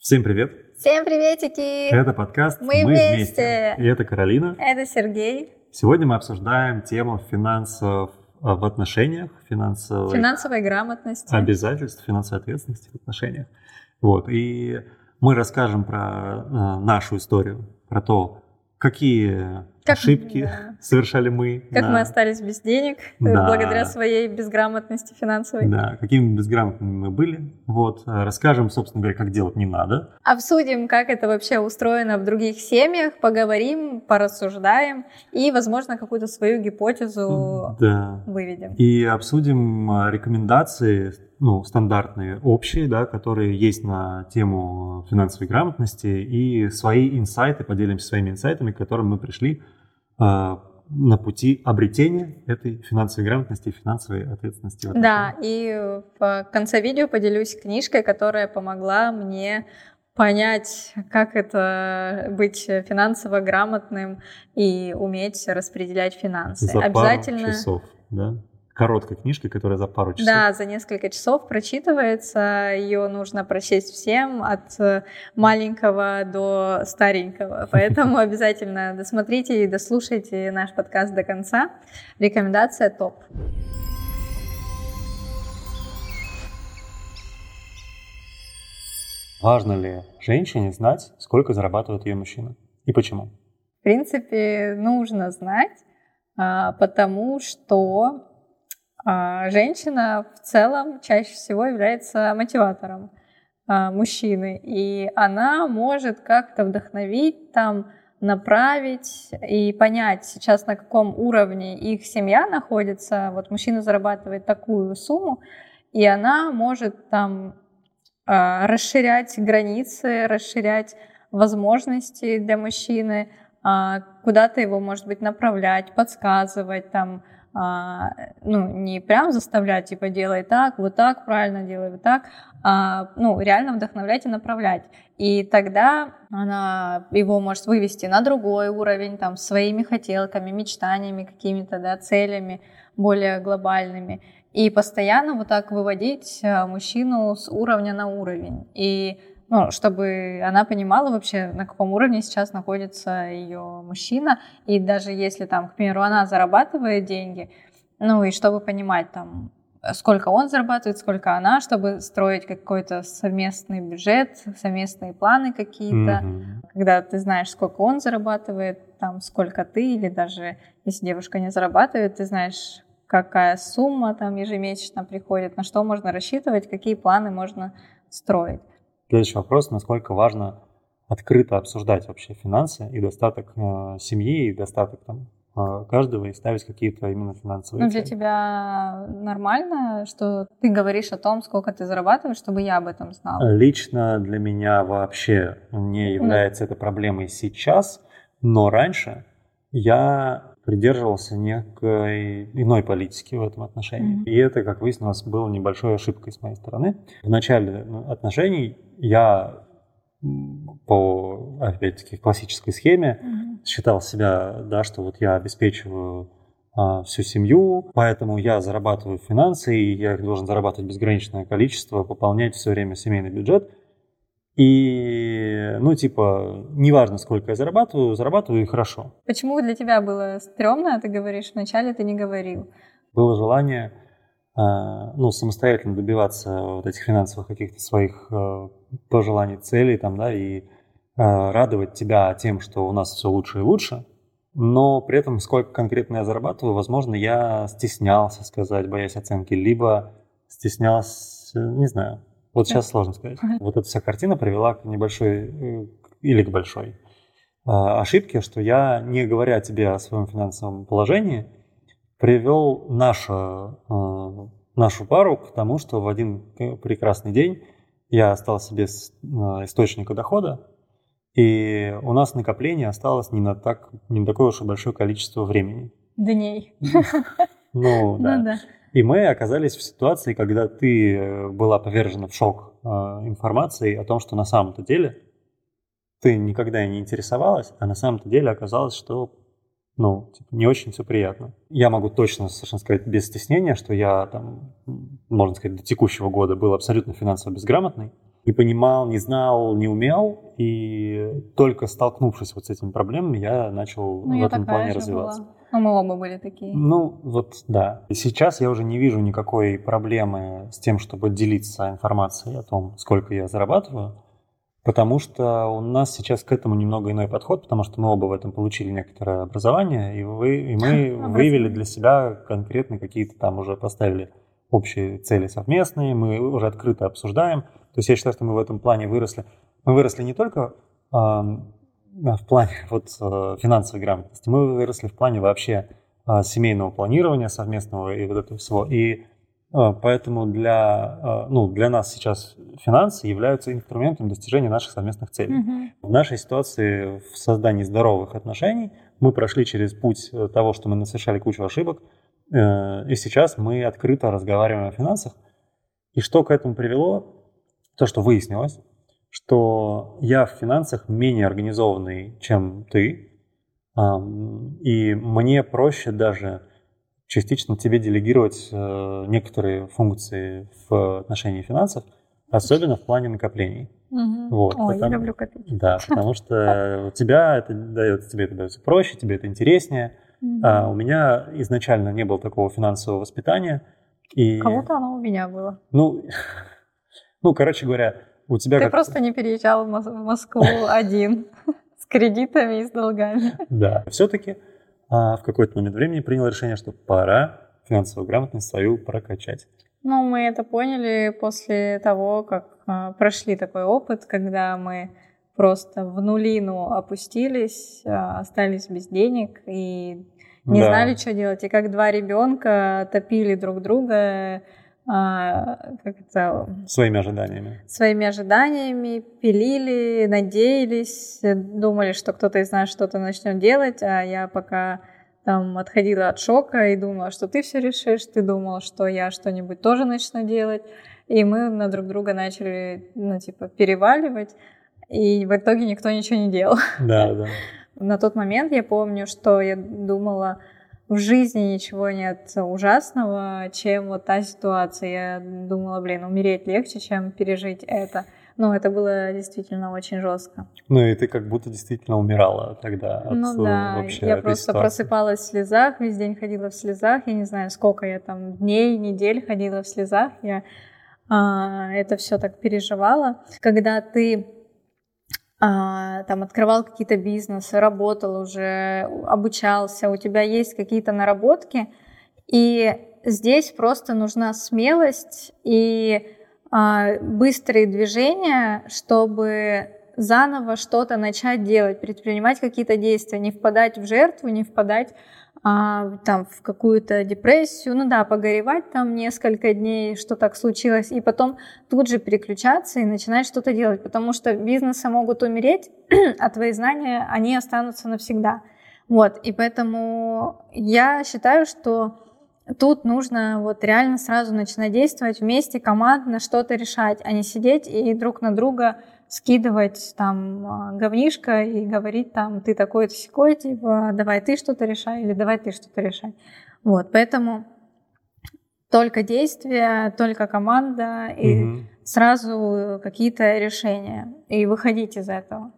Всем привет! Всем приветики! Это подкаст «Мы, вместе. И это Каролина. Это Сергей. Сегодня мы обсуждаем тему финансов а, в отношениях, финансовой, Финансовой грамотности. обязательств, финансовой ответственности в отношениях. Вот. И мы расскажем про э, нашу историю, про то, какие Как- ошибки да. совершали мы. Как да, мы остались без денег э, Да. благодаря своей безграмотности финансовой. Да, какими безграмотными мы были. Вот. э, Расскажем, собственно говоря, как делать не надо. Обсудим, как это вообще устроено в других семьях, поговорим, порассуждаем и, возможно, какую-то свою гипотезу Да. выведем. И обсудим а, рекомендации, ну, стандартные, общие, да, которые есть на тему финансовой грамотности, и свои инсайты, поделимся своими инсайтами, к которым мы пришли на пути обретения этой финансовой грамотности и финансовой ответственности. Да, и в конце видео поделюсь книжкой, которая помогла мне понять, как это быть финансово грамотным и уметь распределять финансы. За Обязательно. пару часов, да? Короткая книжка, которая за пару часов. Да, за несколько часов прочитывается. Ее нужно прочесть всем, от э, маленького до старенького. Поэтому обязательно досмотрите и дослушайте наш подкаст до конца. Рекомендация топ. Важно ли женщине знать, сколько зарабатывает ее мужчина? И почему? В принципе, нужно знать, а, потому что женщина в целом чаще всего является мотиватором а, мужчины, и она может как-то вдохновить, там, направить и понять сейчас, на каком уровне их семья находится. Вот мужчина зарабатывает такую сумму, и она может там а, расширять границы, расширять возможности для мужчины, а, куда-то его, может быть, направлять, подсказывать, там, а, ну, не прям заставлять, типа, делай так, вот так, правильно делай вот так, а, ну, реально вдохновлять и направлять. И тогда она его может вывести на другой уровень, там, своими хотелками, мечтаниями, какими-то, да, целями более глобальными. И постоянно вот так выводить а, мужчину с уровня на уровень. И ну, чтобы она понимала вообще, на каком уровне сейчас находится ее мужчина. И даже если там, к примеру, она зарабатывает деньги, ну и чтобы понимать там, сколько он зарабатывает, сколько она, чтобы строить какой-то совместный бюджет, совместные планы какие-то. Мгм. Когда ты знаешь, сколько он зарабатывает, там, сколько ты, или даже если девушка не зарабатывает, ты знаешь, какая сумма там ежемесячно приходит, на что можно рассчитывать, какие планы можно строить. Следующий вопрос, насколько важно открыто обсуждать вообще финансы и достаток э, семьи, и достаток там, э, каждого, и ставить какие-то именно финансовые Ну, для цели. тебя нормально, что ты говоришь о том, сколько ты зарабатываешь, чтобы я об этом знала? Лично для меня вообще не является это проблемой сейчас, но раньше я придерживался некой иной политики в этом отношении. Мгм. И это, как выяснилось, было небольшой ошибкой с моей стороны. В начале ну, отношений я по, опять-таки, классической схеме Мгм. считал себя, да, что вот я обеспечиваю а, всю семью, поэтому я зарабатываю финансы, и я их должен зарабатывать безграничное количество, пополнять все время семейный бюджет. И, ну, типа, неважно, сколько я зарабатываю, зарабатываю и хорошо. Почему для тебя было стрёмно, ты говоришь, вначале ты не говорил? Было желание, а, ну, самостоятельно добиваться вот этих финансовых каких-то своих а, пожеланий, целей, там, да, и а, радовать тебя тем, что у нас все лучше и лучше, но при этом сколько конкретно я зарабатываю, возможно, я стеснялся сказать, боясь оценки, либо стеснялся, не знаю, вот сейчас сложно сказать. Вот эта вся картина привела к небольшой э, или к большой а, ошибке, что я, не говоря тебе о своем финансовом положении, привел нашу, э, нашу пару к тому, что в один э, прекрасный день я остался без источника дохода, и у нас накопление осталось не на, так, не на такое уж и большое количество времени. Дней. Ну, да. И мы оказались в ситуации, когда ты э, была повержена в шок э, информацией о том, что на самом-то деле ты никогда не интересовалась, а на самом-то деле оказалось, что ну, типа, не очень все приятно. Я могу точно совершенно сказать без стеснения, что я там, можно сказать, до текущего года был абсолютно финансово безграмотный. Не понимал, не знал, не умел, и только столкнувшись вот с этими проблемами, я начал ну, в я этом плане развиваться. Была. Ну, мы оба были такие. Ну, вот да. И сейчас я уже не вижу никакой проблемы с тем, чтобы делиться информацией о том, сколько я зарабатываю, потому что у нас сейчас к этому немного иной подход, потому что мы оба в этом получили некоторое образование, и, вы, и мы выявили для себя конкретно какие-то там уже поставили общие цели совместные, мы уже открыто обсуждаем. То есть я считаю, что мы в этом плане выросли. Мы выросли не только э, в плане вот, э, финансовой грамотности, мы выросли в плане вообще э, семейного планирования совместного и вот этого всего. И э, поэтому для, ну, для нас сейчас финансы являются инструментом достижения наших совместных целей. Мгм. В нашей ситуации в создании здоровых отношений мы прошли через путь э, того, что мы совершали кучу ошибок, э, и сейчас мы открыто разговариваем о финансах. И что к этому привело? То, что выяснилось, что я в финансах менее организованный, чем ты, и мне проще даже частично тебе делегировать э, некоторые функции в отношении финансов, особенно в плане накоплений. Мгм. Вот, Ой, я потому- люблю копить. Да, потому что у тебя это дается, тебе это дается проще, тебе это интереснее. Мгм. А у меня изначально не было такого финансового воспитания. И, Кого-то оно у меня было. ну, ну, короче говоря, у тебя Ты как... просто не переезжал в Мос- в Москву один с кредитами и с долгами. Да, все-таки в какой-то момент времени принял решение, что пора финансовую грамотность свою прокачать. Ну, мы это поняли после того, как а, прошли такой опыт, когда мы просто в нулину опустились, а, остались без денег и не Да. знали, что делать. И как два ребенка топили друг друга а, как это, Своими ожиданиями. своими ожиданиями, пилили, надеялись, думали, что кто-то из нас что-то начнет делать, а я пока там отходила от шока и думала, что ты все решишь, ты думал, что я что-нибудь тоже начну делать, и мы на друг друга начали, ну, типа, переваливать, и в итоге никто ничего не делал. Да, да. На тот момент я помню, что я думала, в жизни ничего нет ужасного, чем вот та ситуация. Я думала, блин, умереть легче, чем пережить это. Но это было действительно очень жестко. Ну и ты как будто действительно умирала тогда от ну э, да, вообще я просто ситуации. просыпалась в слезах, весь день ходила в слезах. Я не знаю, сколько я там дней, недель ходила в слезах. Я а, это все так переживала. Когда ты а, там открывал какие-то бизнесы, работал уже, обучался, у тебя есть какие-то наработки, и здесь просто нужна смелость и а, быстрые движения, чтобы заново что-то начать делать, предпринимать какие-то действия, не впадать в жертву, не впадать а, там в какую-то депрессию, ну да, погоревать там несколько дней, что так случилось, и потом тут же переключаться и начинать что-то делать, потому что бизнесы могут умереть, а твои знания, они останутся навсегда. Вот, и поэтому я считаю, что тут нужно вот реально сразу начинать действовать вместе, командно что-то решать, а не сидеть и друг на друга скидывать там а, говнишко и говорить там ты такой-то секой, типа давай ты что-то решай или давай ты что-то решай. Вот, поэтому только действия, только команда и Мгм. сразу какие-то решения и выходить из этого.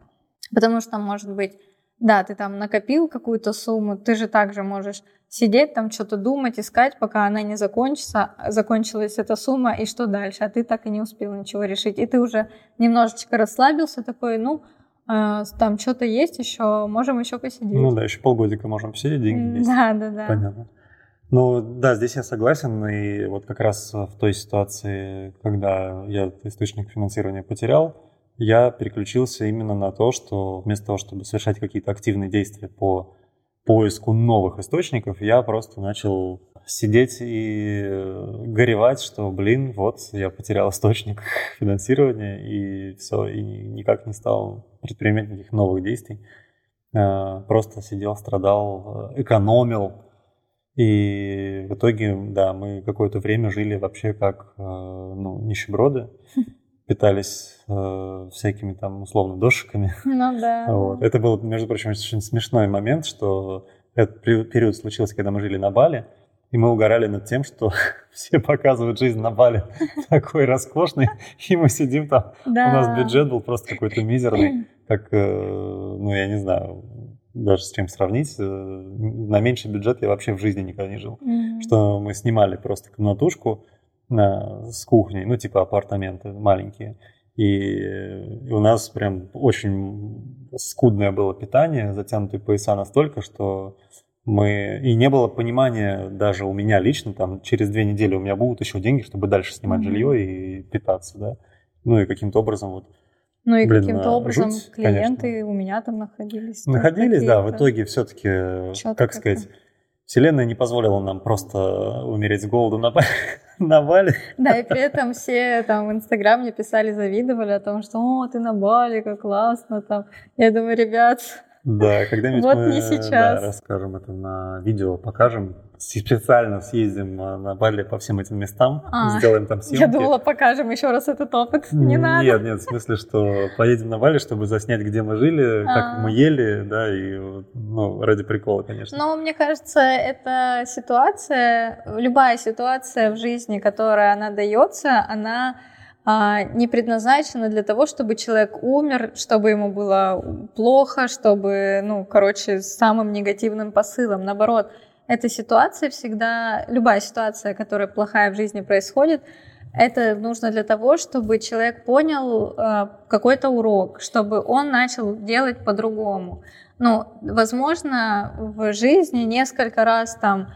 Потому что, может быть, да, ты там накопил какую-то сумму, ты же также можешь сидеть там, что-то думать, искать, пока она не закончится, закончилась эта сумма, и что дальше, а ты так и не успел ничего решить. И ты уже немножечко расслабился, такой, ну, э, там что-то есть еще, можем еще посидеть. Ну да, еще полгодика можем посидеть, деньги есть. Да, да, да. Понятно. Ну да, здесь я согласен, и вот как раз в той ситуации, когда я источник финансирования потерял, я переключился именно на то, что вместо того, чтобы совершать какие-то активные действия по поиску новых источников, я просто начал сидеть и э, горевать, что, блин, вот я потерял источник финансирования, и все, и никак не стал предпринимать никаких новых действий. Э, Просто сидел, страдал, э, экономил, и в итоге, да, мы какое-то время жили вообще как ну, нищеброды, питались э, всякими там условно дошиками. Ну да. Вот. Это был, между прочим, очень смешной момент, что этот период случился, когда мы жили на Бали, и мы угорали над тем, что все показывают жизнь на Бали такой роскошный, и мы сидим там, да. у нас бюджет был просто какой-то мизерный, как, э, ну, я не знаю, даже с чем сравнить. Э, на меньший бюджет я вообще в жизни никогда не жил. Mm-hmm. Что мы снимали просто комнатушку с кухней, ну, типа апартаменты маленькие. И у нас прям очень скудное было питание, затянутые пояса настолько, что мы... И не было понимания даже у меня лично, там, через две недели у меня будут еще деньги, чтобы дальше снимать mm-hmm. жилье и питаться, да. Ну и каким-то образом вот... Ну и каким-то образом жуть, клиенты конечно. у меня там находились. Находились, да, в итоге все-таки, как сказать, Вселенная не позволила нам просто умереть с голоду на, на Бали. Да, и при этом все там в Инстаграм мне писали, завидовали о том, что «О, ты на Бали, как классно там». Я думаю, ребят, да, когда-нибудь вот мы не сейчас. Да, расскажем это на видео, покажем. Специально съездим а, на Бали по всем этим местам, а, сделаем там съемки. Я думала, покажем еще раз этот опыт. Не надо. Нет, нет, в смысле, что поедем на Бали, чтобы заснять, где мы жили, а. как мы ели, да, и ну, ради прикола, конечно. Но мне кажется, это ситуация, любая ситуация в жизни, которая она дается, она не предназначена для того, чтобы человек умер, чтобы ему было плохо, чтобы, ну, короче, с самым негативным посылом. Наоборот, эта ситуация всегда, любая ситуация, которая плохая в жизни происходит, это нужно для того, чтобы человек понял э, какой-то урок, чтобы он начал делать по-другому. Ну, возможно, в жизни несколько раз там а,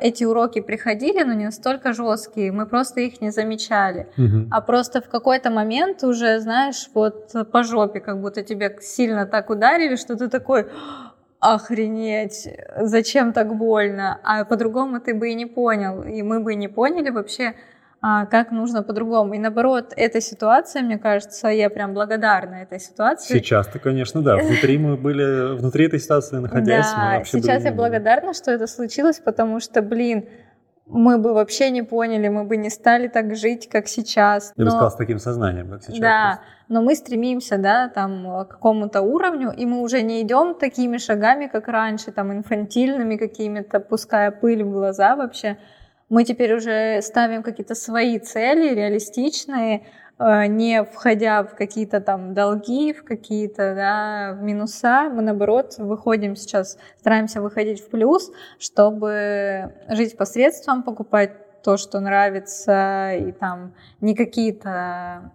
эти уроки приходили, но не настолько жесткие, мы просто их не замечали. Угу. А просто в какой-то момент уже, знаешь, вот по жопе, как будто тебе сильно так ударили, что ты такой, охренеть, зачем так больно? А по-другому ты бы и не понял, и мы бы не поняли вообще, а, как нужно по-другому. И наоборот, эта ситуация, мне кажется, я прям благодарна этой ситуации. Сейчас-то, конечно, да. Внутри мы были, внутри этой ситуации находясь, да, сейчас я благодарна, что это случилось, потому что, блин, мы бы вообще не поняли, мы бы не стали так жить, как сейчас. Я но... бы сказал, с таким сознанием, как сейчас. Да, просто. но мы стремимся, да, там, к какому-то уровню, и мы уже не идем такими шагами, как раньше, там, инфантильными какими-то, пуская пыль в глаза вообще, мы теперь уже ставим какие-то свои цели, реалистичные, э, не входя в какие-то там долги, в какие-то да, минуса, мы наоборот выходим сейчас, стараемся выходить в плюс, чтобы жить посредством, покупать то, что нравится, и там не какие-то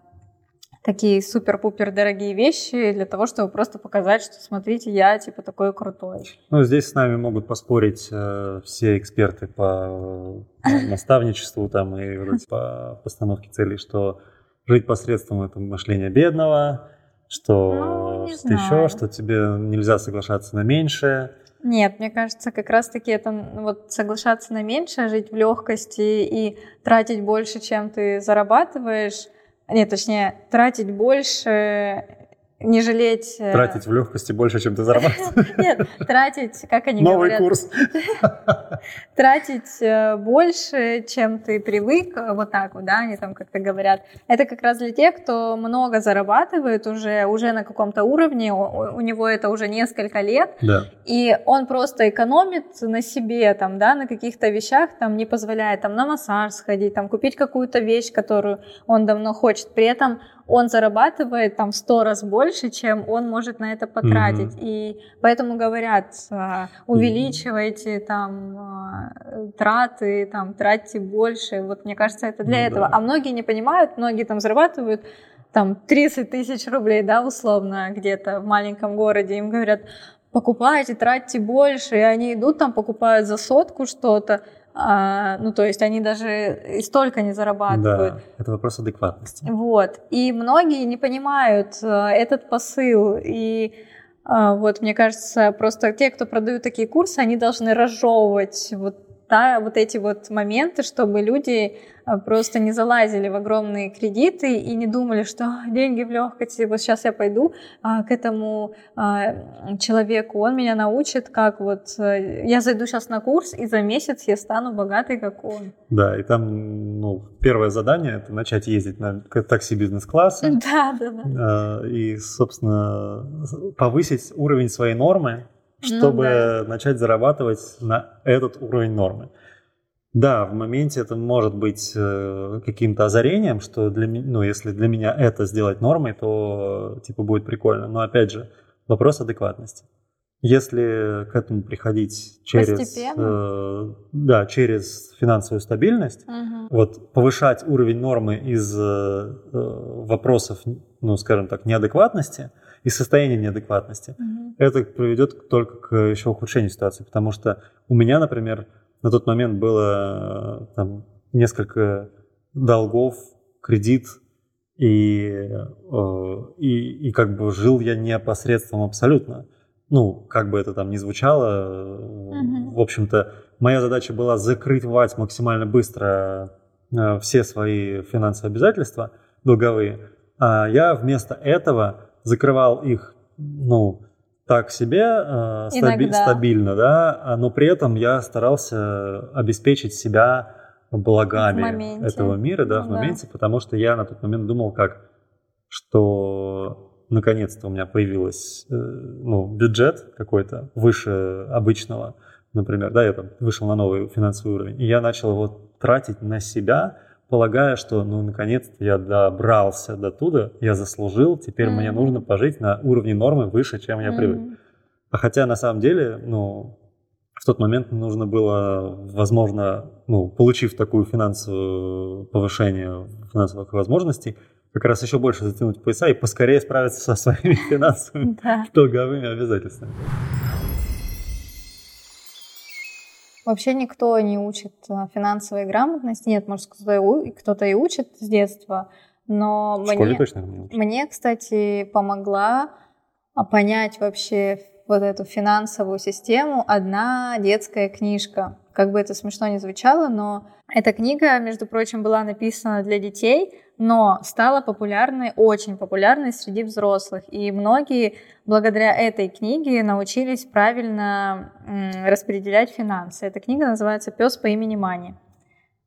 такие супер-пупер дорогие вещи для того, чтобы просто показать, что смотрите, я типа такой крутой. Ну, здесь с нами могут поспорить э, все эксперты по э, наставничеству там и вроде по постановке целей, что жить посредством это мышление бедного, что ну, что еще, что тебе нельзя соглашаться на меньшее. Нет, мне кажется, как раз-таки это вот соглашаться на меньшее, жить в легкости и тратить больше, чем ты зарабатываешь, нет, точнее, тратить больше, не жалеть... Э, тратить в легкости больше, чем ты зарабатываешь. Нет, тратить, как они Новый говорят... Новый курс. Тратить э, больше, чем ты привык, вот так вот, да, они там как-то говорят. Это как раз для тех, кто много зарабатывает уже, уже на каком-то уровне, у него это уже несколько лет, да. и он просто экономит на себе, там, да, на каких-то вещах, там, не позволяет там на массаж сходить, там, купить какую-то вещь, которую он давно хочет. При этом он зарабатывает там сто раз больше, чем он может на это потратить. Mm-hmm. И поэтому говорят, а, увеличивайте там а, траты, там тратьте больше. Вот мне кажется, это для mm-hmm. этого. А многие не понимают, многие там зарабатывают там 30 тысяч рублей, да, условно, где-то в маленьком городе. Им говорят, покупайте, тратьте больше, и они идут там, покупают за сотку что-то, а, ну, то есть они даже и столько не зарабатывают. Да, это вопрос адекватности. Вот. И многие не понимают э, этот посыл. И а, вот, мне кажется, просто те, кто продают такие курсы, они должны разжевывать вот да, вот эти вот моменты, чтобы люди а, просто не залазили в огромные кредиты и не думали, что «А, деньги в легкости, вот сейчас я пойду а, к этому а, человеку, он меня научит, как вот э, я зайду сейчас на курс, и за месяц я стану богатой, как он. Да, и там ну, первое задание это начать ездить на такси бизнес-класса. Да, да, да. А, и, собственно, повысить уровень своей нормы, чтобы ну, да. начать зарабатывать на этот уровень нормы. Да, в моменте это может быть э, каким-то озарением, что для меня, ну, если для меня это сделать нормой, то типа будет прикольно. Но опять же, вопрос адекватности. Если к этому приходить через, э, да, через финансовую стабильность, угу. вот повышать уровень нормы из э, вопросов, ну, скажем так, неадекватности и состояния неадекватности, угу. это приведет только к еще ухудшению ситуации, потому что у меня, например, на тот момент было там несколько долгов, кредит, и, э, и, и как бы жил я непосредством абсолютно ну, как бы это там ни звучало, угу. в общем-то, моя задача была закрывать максимально быстро э, все свои финансовые обязательства долговые, а я вместо этого закрывал их, ну, так себе, э, стаби- стабильно, да, а, но при этом я старался обеспечить себя благами этого мира, да, ну, в моменте, да. потому что я на тот момент думал как, что наконец-то у меня появился э, ну, бюджет какой-то выше обычного, например, да, я там вышел на новый финансовый уровень, и я начал его тратить на себя, полагая, что, ну, наконец-то я добрался до туда, я заслужил, теперь mm-hmm. мне нужно пожить на уровне нормы выше, чем я mm-hmm. привык. А хотя на самом деле, ну, в тот момент нужно было, возможно, ну, получив такую финансовую повышение финансовых возможностей, как раз еще больше затянуть пояса и поскорее справиться со своими финансовыми долговыми обязательствами. Вообще никто не учит э, финансовой грамотности. Нет, может, кто-то, кто-то и учит с детства, но в мне, точно не мне, кстати, помогла а, понять вообще вот эту финансовую систему одна детская книжка. Как бы это смешно ни звучало, но эта книга, между прочим, была написана для детей, но стала популярной, очень популярной среди взрослых. И многие благодаря этой книге научились правильно распределять финансы. Эта книга называется «Пес по имени Мани».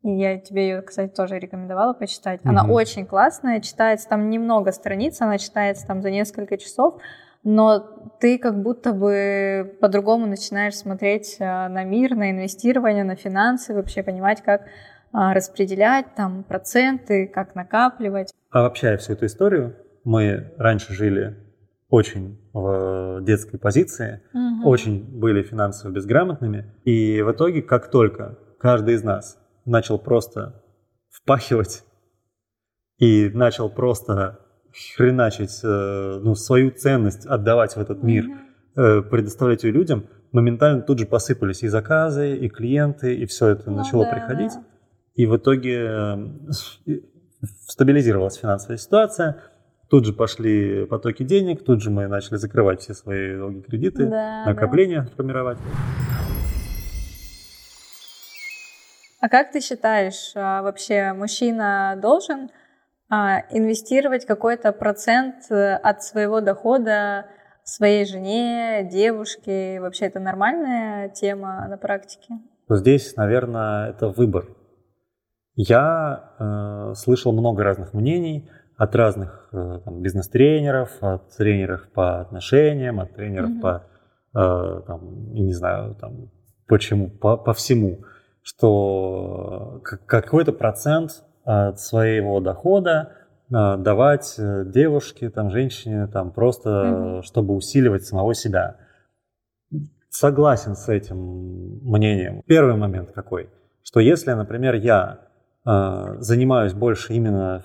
И я тебе ее, кстати, тоже рекомендовала почитать. Она mm очень классная, читается там немного страниц, она читается там за несколько часов, но ты как будто бы по-другому начинаешь смотреть а, на мир, на инвестирование, на финансы, вообще понимать, как а, распределять там проценты, как накапливать. А Обобщая всю эту историю, мы раньше жили очень в детской позиции, угу. очень были финансово безграмотными, и в итоге, как только каждый из нас начал просто впахивать и начал просто хреначить э, ну, свою ценность, отдавать в этот мир, угу. предоставлять ее людям, моментально тут же посыпались и заказы, и клиенты, и все это ну, начало да, приходить. Да. И в итоге э, стабилизировалась финансовая ситуация, тут же пошли потоки денег, тут же мы начали закрывать все свои долги кредиты, да, накопления да. формировать. А как ты считаешь, а, вообще мужчина должен инвестировать какой-то процент э, от своего дохода своей жене, девушке? Вообще это нормальная тема на практике? Здесь, наверное, это выбор. Я э, слышал много разных мнений от разных э, там, бизнес-тренеров, от тренеров по отношениям, от тренеров mm-hmm. по, э, там, не знаю, там, почему, по, по всему, что какой-то процент от своего дохода э, давать э, девушке, там, женщине, там, просто, mm-hmm. чтобы усиливать самого себя. Согласен с этим мнением. Первый момент какой? Что если, например, я а, занимаюсь больше именно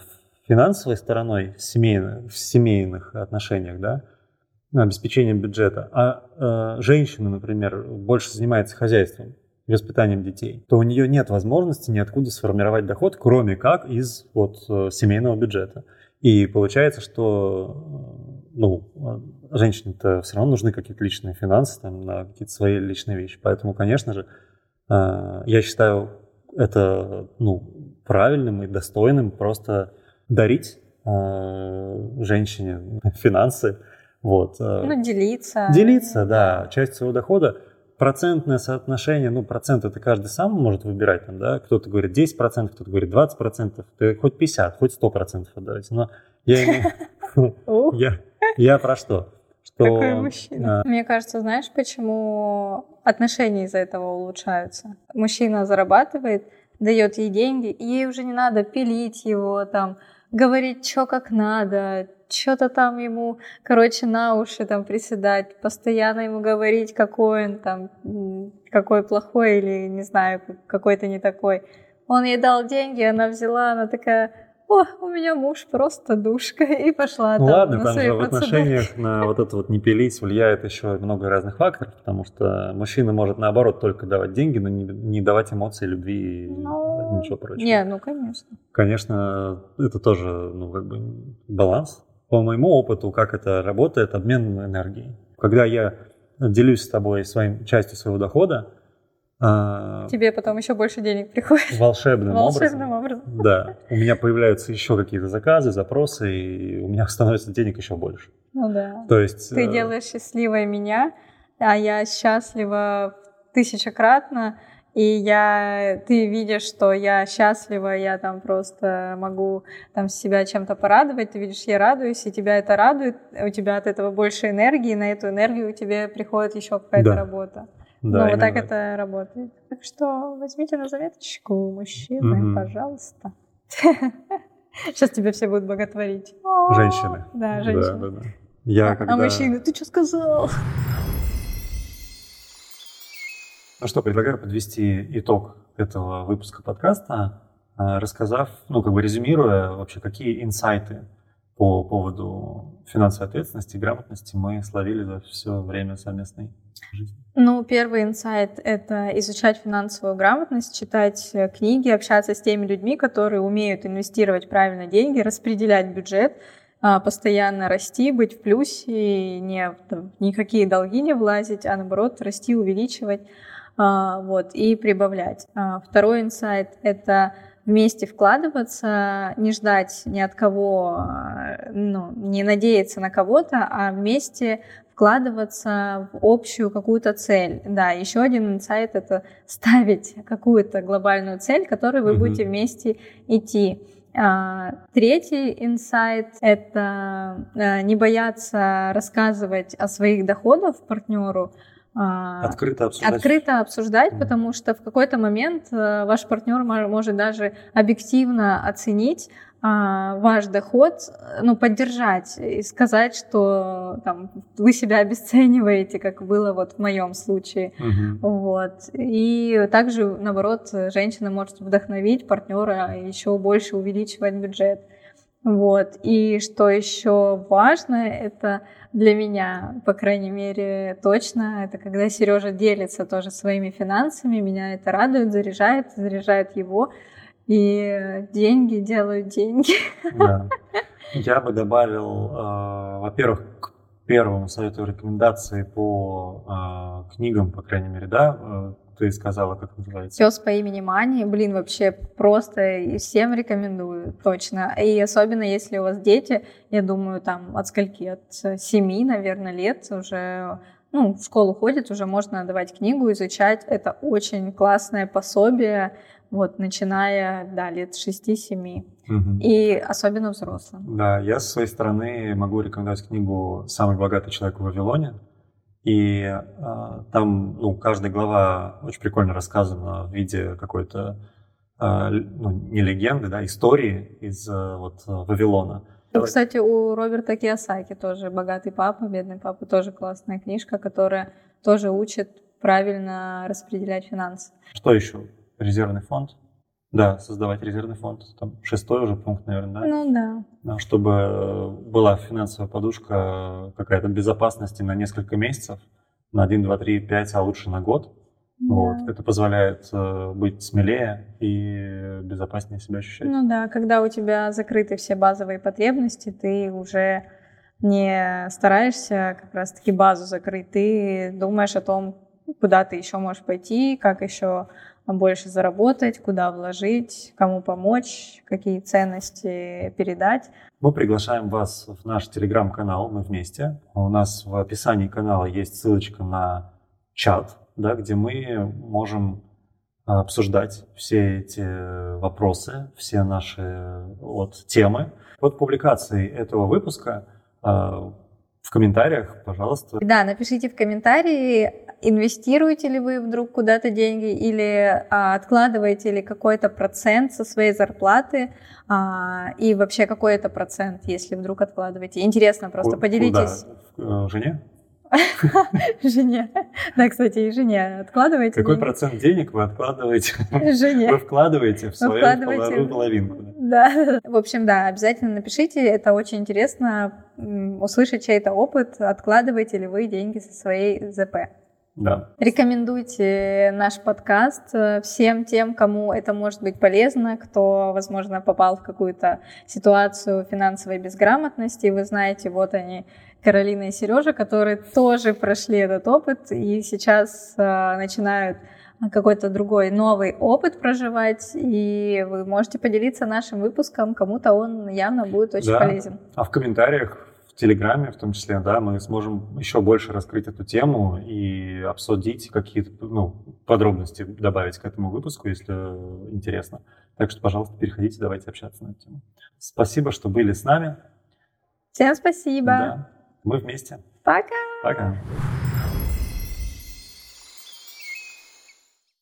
финансовой стороной в семейных, в семейных отношениях, да, обеспечением бюджета, а э, женщина, например, больше занимается хозяйством воспитанием детей, то у нее нет возможности ниоткуда сформировать доход, кроме как из вот, э, семейного бюджета. И получается, что э, ну, женщине-то все равно нужны какие-то личные финансы там, на какие-то свои личные вещи. Поэтому, конечно же, я считаю это ну, правильным и достойным просто дарить э, женщине финансы. Вот. Э. Ну, делиться. Делиться, да, часть своего дохода. Процентное соотношение, ну, процент это каждый сам может выбирать, там, да, кто-то говорит 10%, кто-то говорит 20%, ты хоть 50, хоть 100% отдавайте, но я, я, я про что? что... Какой мужчина. Мне кажется, знаешь, почему отношения из-за этого улучшаются? Мужчина зарабатывает, дает ей деньги, и ей уже не надо пилить его, там, говорить, что как надо, что-то там ему, короче, на уши там приседать, постоянно ему говорить, какой он там, какой плохой или, не знаю, какой-то не такой. Он ей дал деньги, она взяла, она такая, о, у меня муж просто душка, и пошла ну, там ладно, на там свои же в отношениях на вот это вот не пилить влияет еще много разных факторов, потому что мужчина может наоборот только давать деньги, но не, не давать эмоции, любви и Ну, ничего прочего. Не, ну конечно. Конечно, это тоже, ну, как бы баланс. По моему опыту, как это работает, обмен энергией. Когда я делюсь с тобой своим, частью своего дохода, а, Тебе потом еще больше денег приходит. волшебным, Волшебным образом, образом. да, у меня появляются еще какие-то заказы, запросы, и у меня становится денег еще больше. Ну да. То есть... Ты э, делаешь счастливой меня, а я счастлива тысячекратно, и я, ты видишь, что я счастлива, я там просто могу там себя чем-то порадовать, ты видишь, я радуюсь, и тебя это радует, у тебя от этого больше энергии, и на эту энергию тебе приходит еще какая-то Да. работа. да, ну, вот так это работает. Так что возьмите на заметочку, мужчины, Мгм. пожалуйста. Сейчас тебя все будут боготворить. Женщины. Да, женщины. Да, да, да. Я А- когда... А мужчины, ты что сказал? Ну что, предлагаю подвести итог этого выпуска подкаста, а, рассказав, ну, как бы резюмируя вообще, какие инсайты по поводу финансовой ответственности и грамотности мы словили за все время совместной жизни. Ну, первый инсайт — это изучать финансовую грамотность, читать э, книги, общаться с теми людьми, которые умеют инвестировать правильно деньги, распределять бюджет, а, постоянно расти, быть в плюсе, не, там, никакие долги не влазить, а наоборот расти, увеличивать вот, и прибавлять. А, Второй инсайт — это вместе вкладываться, не ждать ни от кого, а, ну, не надеяться на кого-то, а вместе вкладываться в общую какую-то цель. Да, еще один инсайт — это ставить какую-то глобальную цель, к которой вы Мгм. будете вместе идти. А, Третий инсайт — это а, не бояться рассказывать о своих доходах партнеру, а, Открыто обсуждать. открыто обсуждать, Мгм. потому что в какой-то момент э, ваш партнер мо- может даже объективно оценить а, ваш доход, э, ну, поддержать и сказать, что там, вы себя обесцениваете, как было вот в моем случае. Мгм. Вот. И также, наоборот, женщина может вдохновить партнера еще больше увеличивать бюджет. Вот. И что еще важно, это для меня, по крайней мере, точно, это когда Сережа делится тоже своими финансами, меня это радует, заряжает, заряжает его, и деньги делают деньги. Да. Я бы добавил, э, во-первых, к первому совету рекомендации по э, книгам, по крайней мере, да, э, ты сказала, как называется? Пес по имени Мани, блин, вообще просто и всем рекомендую, точно. И особенно если у вас дети, я думаю, там от скольки, от семи, наверное, лет уже, ну, в школу ходит, уже можно давать книгу, изучать. Это очень классное пособие, вот, начиная, да, лет шести-семи. Мгм. И особенно взрослым. Да, я со своей стороны могу рекомендовать книгу «Самый богатый человек в Вавилоне». И э, там ну, каждая глава очень прикольно рассказана в виде какой-то, э, ну, не легенды, да, истории из э, вот, Вавилона. Ну, кстати, у Роберта Киосаки тоже «Богатый папа», «Бедный папа» тоже классная книжка, которая тоже учит правильно распределять финансы. Что еще? Резервный фонд. Да, создавать резервный фонд. Там шестой уже пункт, наверное, да? Ну да. Да, чтобы э, была финансовая подушка какая-то безопасности на несколько месяцев, на 1, 2, 3, 5, а лучше на год. Вот. Да. Это позволяет э, быть смелее и безопаснее себя ощущать. Ну да, когда у тебя закрыты все базовые потребности, ты уже не стараешься как раз-таки базу закрыть, ты думаешь о том, куда ты еще можешь пойти, как еще больше заработать, куда вложить, кому помочь, какие ценности передать. Мы приглашаем вас в наш телеграм-канал «Мы вместе». У нас в описании канала есть ссылочка на чат, да, где мы можем а, обсуждать все эти вопросы, все наши вот, темы. Под публикацией этого выпуска а, в комментариях, пожалуйста. Да, напишите в комментарии, инвестируете ли вы вдруг куда-то деньги или а, откладываете ли какой-то процент со своей зарплаты а, и вообще какой это процент, если вдруг откладываете. Интересно, просто поделитесь. Куда? Э, жене? Жене. Да, кстати, и жене откладываете Какой процент денег вы откладываете? Жене. Вы вкладываете в свою вторую половинку. Да. В общем, да, обязательно напишите. Это очень интересно услышать чей-то опыт. Откладываете ли вы деньги со своей ЗП? Да. Рекомендуйте наш подкаст э, всем тем, кому это может быть полезно, кто, возможно, попал в какую-то ситуацию финансовой безграмотности. Вы знаете, вот они, Каролина и Сережа, которые тоже прошли этот опыт и сейчас э, начинают какой-то другой новый опыт проживать, и вы можете поделиться нашим выпуском, кому-то он явно будет очень да. полезен. А в комментариях в Телеграме, в том числе, да, мы сможем еще больше раскрыть эту тему и обсудить какие-то ну, подробности, добавить к этому выпуску, если интересно. Так что, пожалуйста, переходите, давайте общаться на эту тему. Спасибо, что были с нами. Всем спасибо. Да. Мы вместе. Пока. Пока.